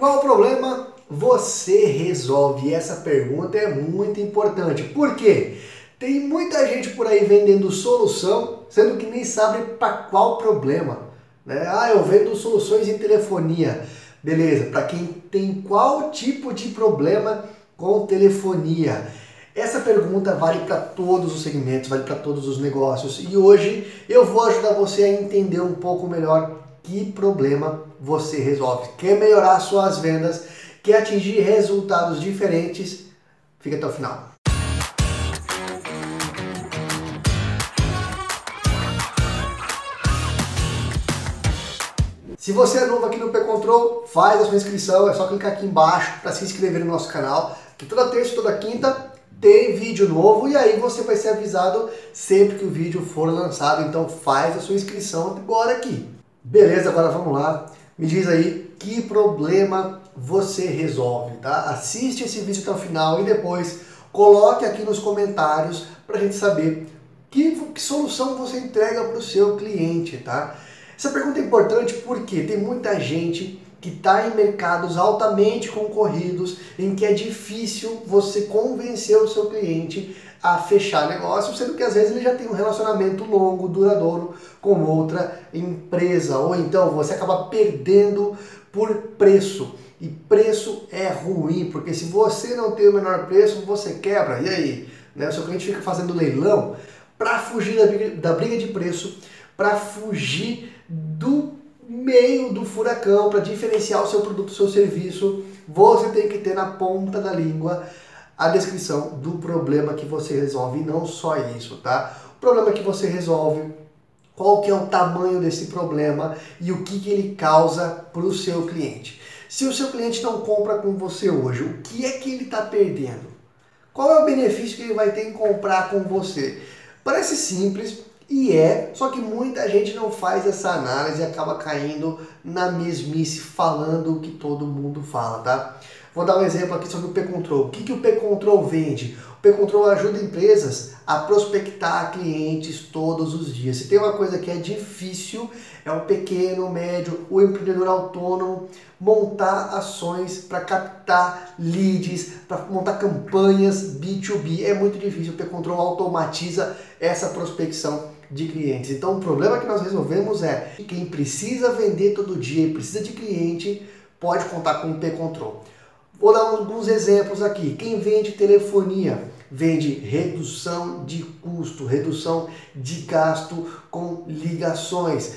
Qual problema você resolve? Essa pergunta é muito importante. Por quê? Tem muita gente por aí vendendo solução, sendo que nem sabe para qual problema. Né? Ah, eu vendo soluções em telefonia. Beleza, para quem tem qual tipo de problema com telefonia? Essa pergunta vale para todos os segmentos, vale para todos os negócios. E hoje eu vou ajudar você a entender um pouco melhor que problema você resolve. Quer melhorar suas vendas, quer atingir resultados diferentes? Fica até o final. Se você é novo aqui no P-Control, faz a sua inscrição, é só clicar aqui embaixo para se inscrever no nosso canal, que toda terça e toda quinta tem vídeo novo e aí você vai ser avisado sempre que o vídeo for lançado, então faz a sua inscrição agora aqui. Beleza, agora vamos lá. Me diz aí que problema você resolve, tá? Assiste esse vídeo até o final e depois coloque aqui nos comentários para a gente saber que, que solução você entrega para o seu cliente, tá? Essa pergunta é importante porque tem muita gente que está em mercados altamente concorridos, em que é difícil você convencer o seu cliente a fechar negócio, sendo que às vezes ele já tem um relacionamento longo, duradouro com outra empresa, ou então você acaba perdendo por preço. E preço é ruim, porque se você não tem o menor preço, você quebra. E aí? Né? O seu cliente fica fazendo leilão para fugir da briga, da briga de preço, para fugir do meio do furacão, para diferenciar o seu produto, o seu serviço. Você tem que ter na ponta da língua a descrição do problema que você resolve e não só isso, tá? O problema que você resolve, qual que é o tamanho desse problema e o que, que ele causa para o seu cliente. Se o seu cliente não compra com você hoje, o que é que ele está perdendo? Qual é o benefício que ele vai ter em comprar com você? Parece simples e é, só que muita gente não faz essa análise e acaba caindo na mesmice falando o que todo mundo fala, tá? Vou dar um exemplo aqui sobre o P-Control. O que, que o P-Control vende? O P-Control ajuda empresas a prospectar clientes todos os dias. Se tem uma coisa que é difícil, é o pequeno, médio, o empreendedor autônomo montar ações para captar leads, para montar campanhas B2B. É muito difícil. O P-Control automatiza essa prospecção de clientes. Então o problema que nós resolvemos é que quem precisa vender todo dia e precisa de cliente pode contar com o P-Control. Vou dar alguns exemplos aqui. Quem vende telefonia vende redução de custo, redução de gasto com ligações.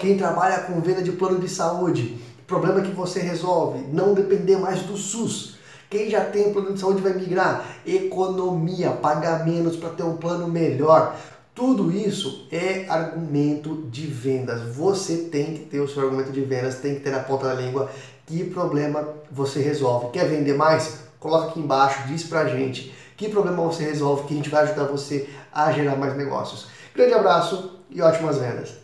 Quem trabalha com venda de plano de saúde, problema que você resolve, não depender mais do SUS. Quem já tem plano de saúde vai migrar. Economia, pagar menos para ter um plano melhor. Tudo isso é argumento de vendas. Você tem que ter o seu argumento de vendas, tem que ter na ponta da língua que problema você resolve. Quer vender mais? Coloca aqui embaixo, diz pra gente que problema você resolve que a gente vai ajudar você a gerar mais negócios. Grande abraço e ótimas vendas!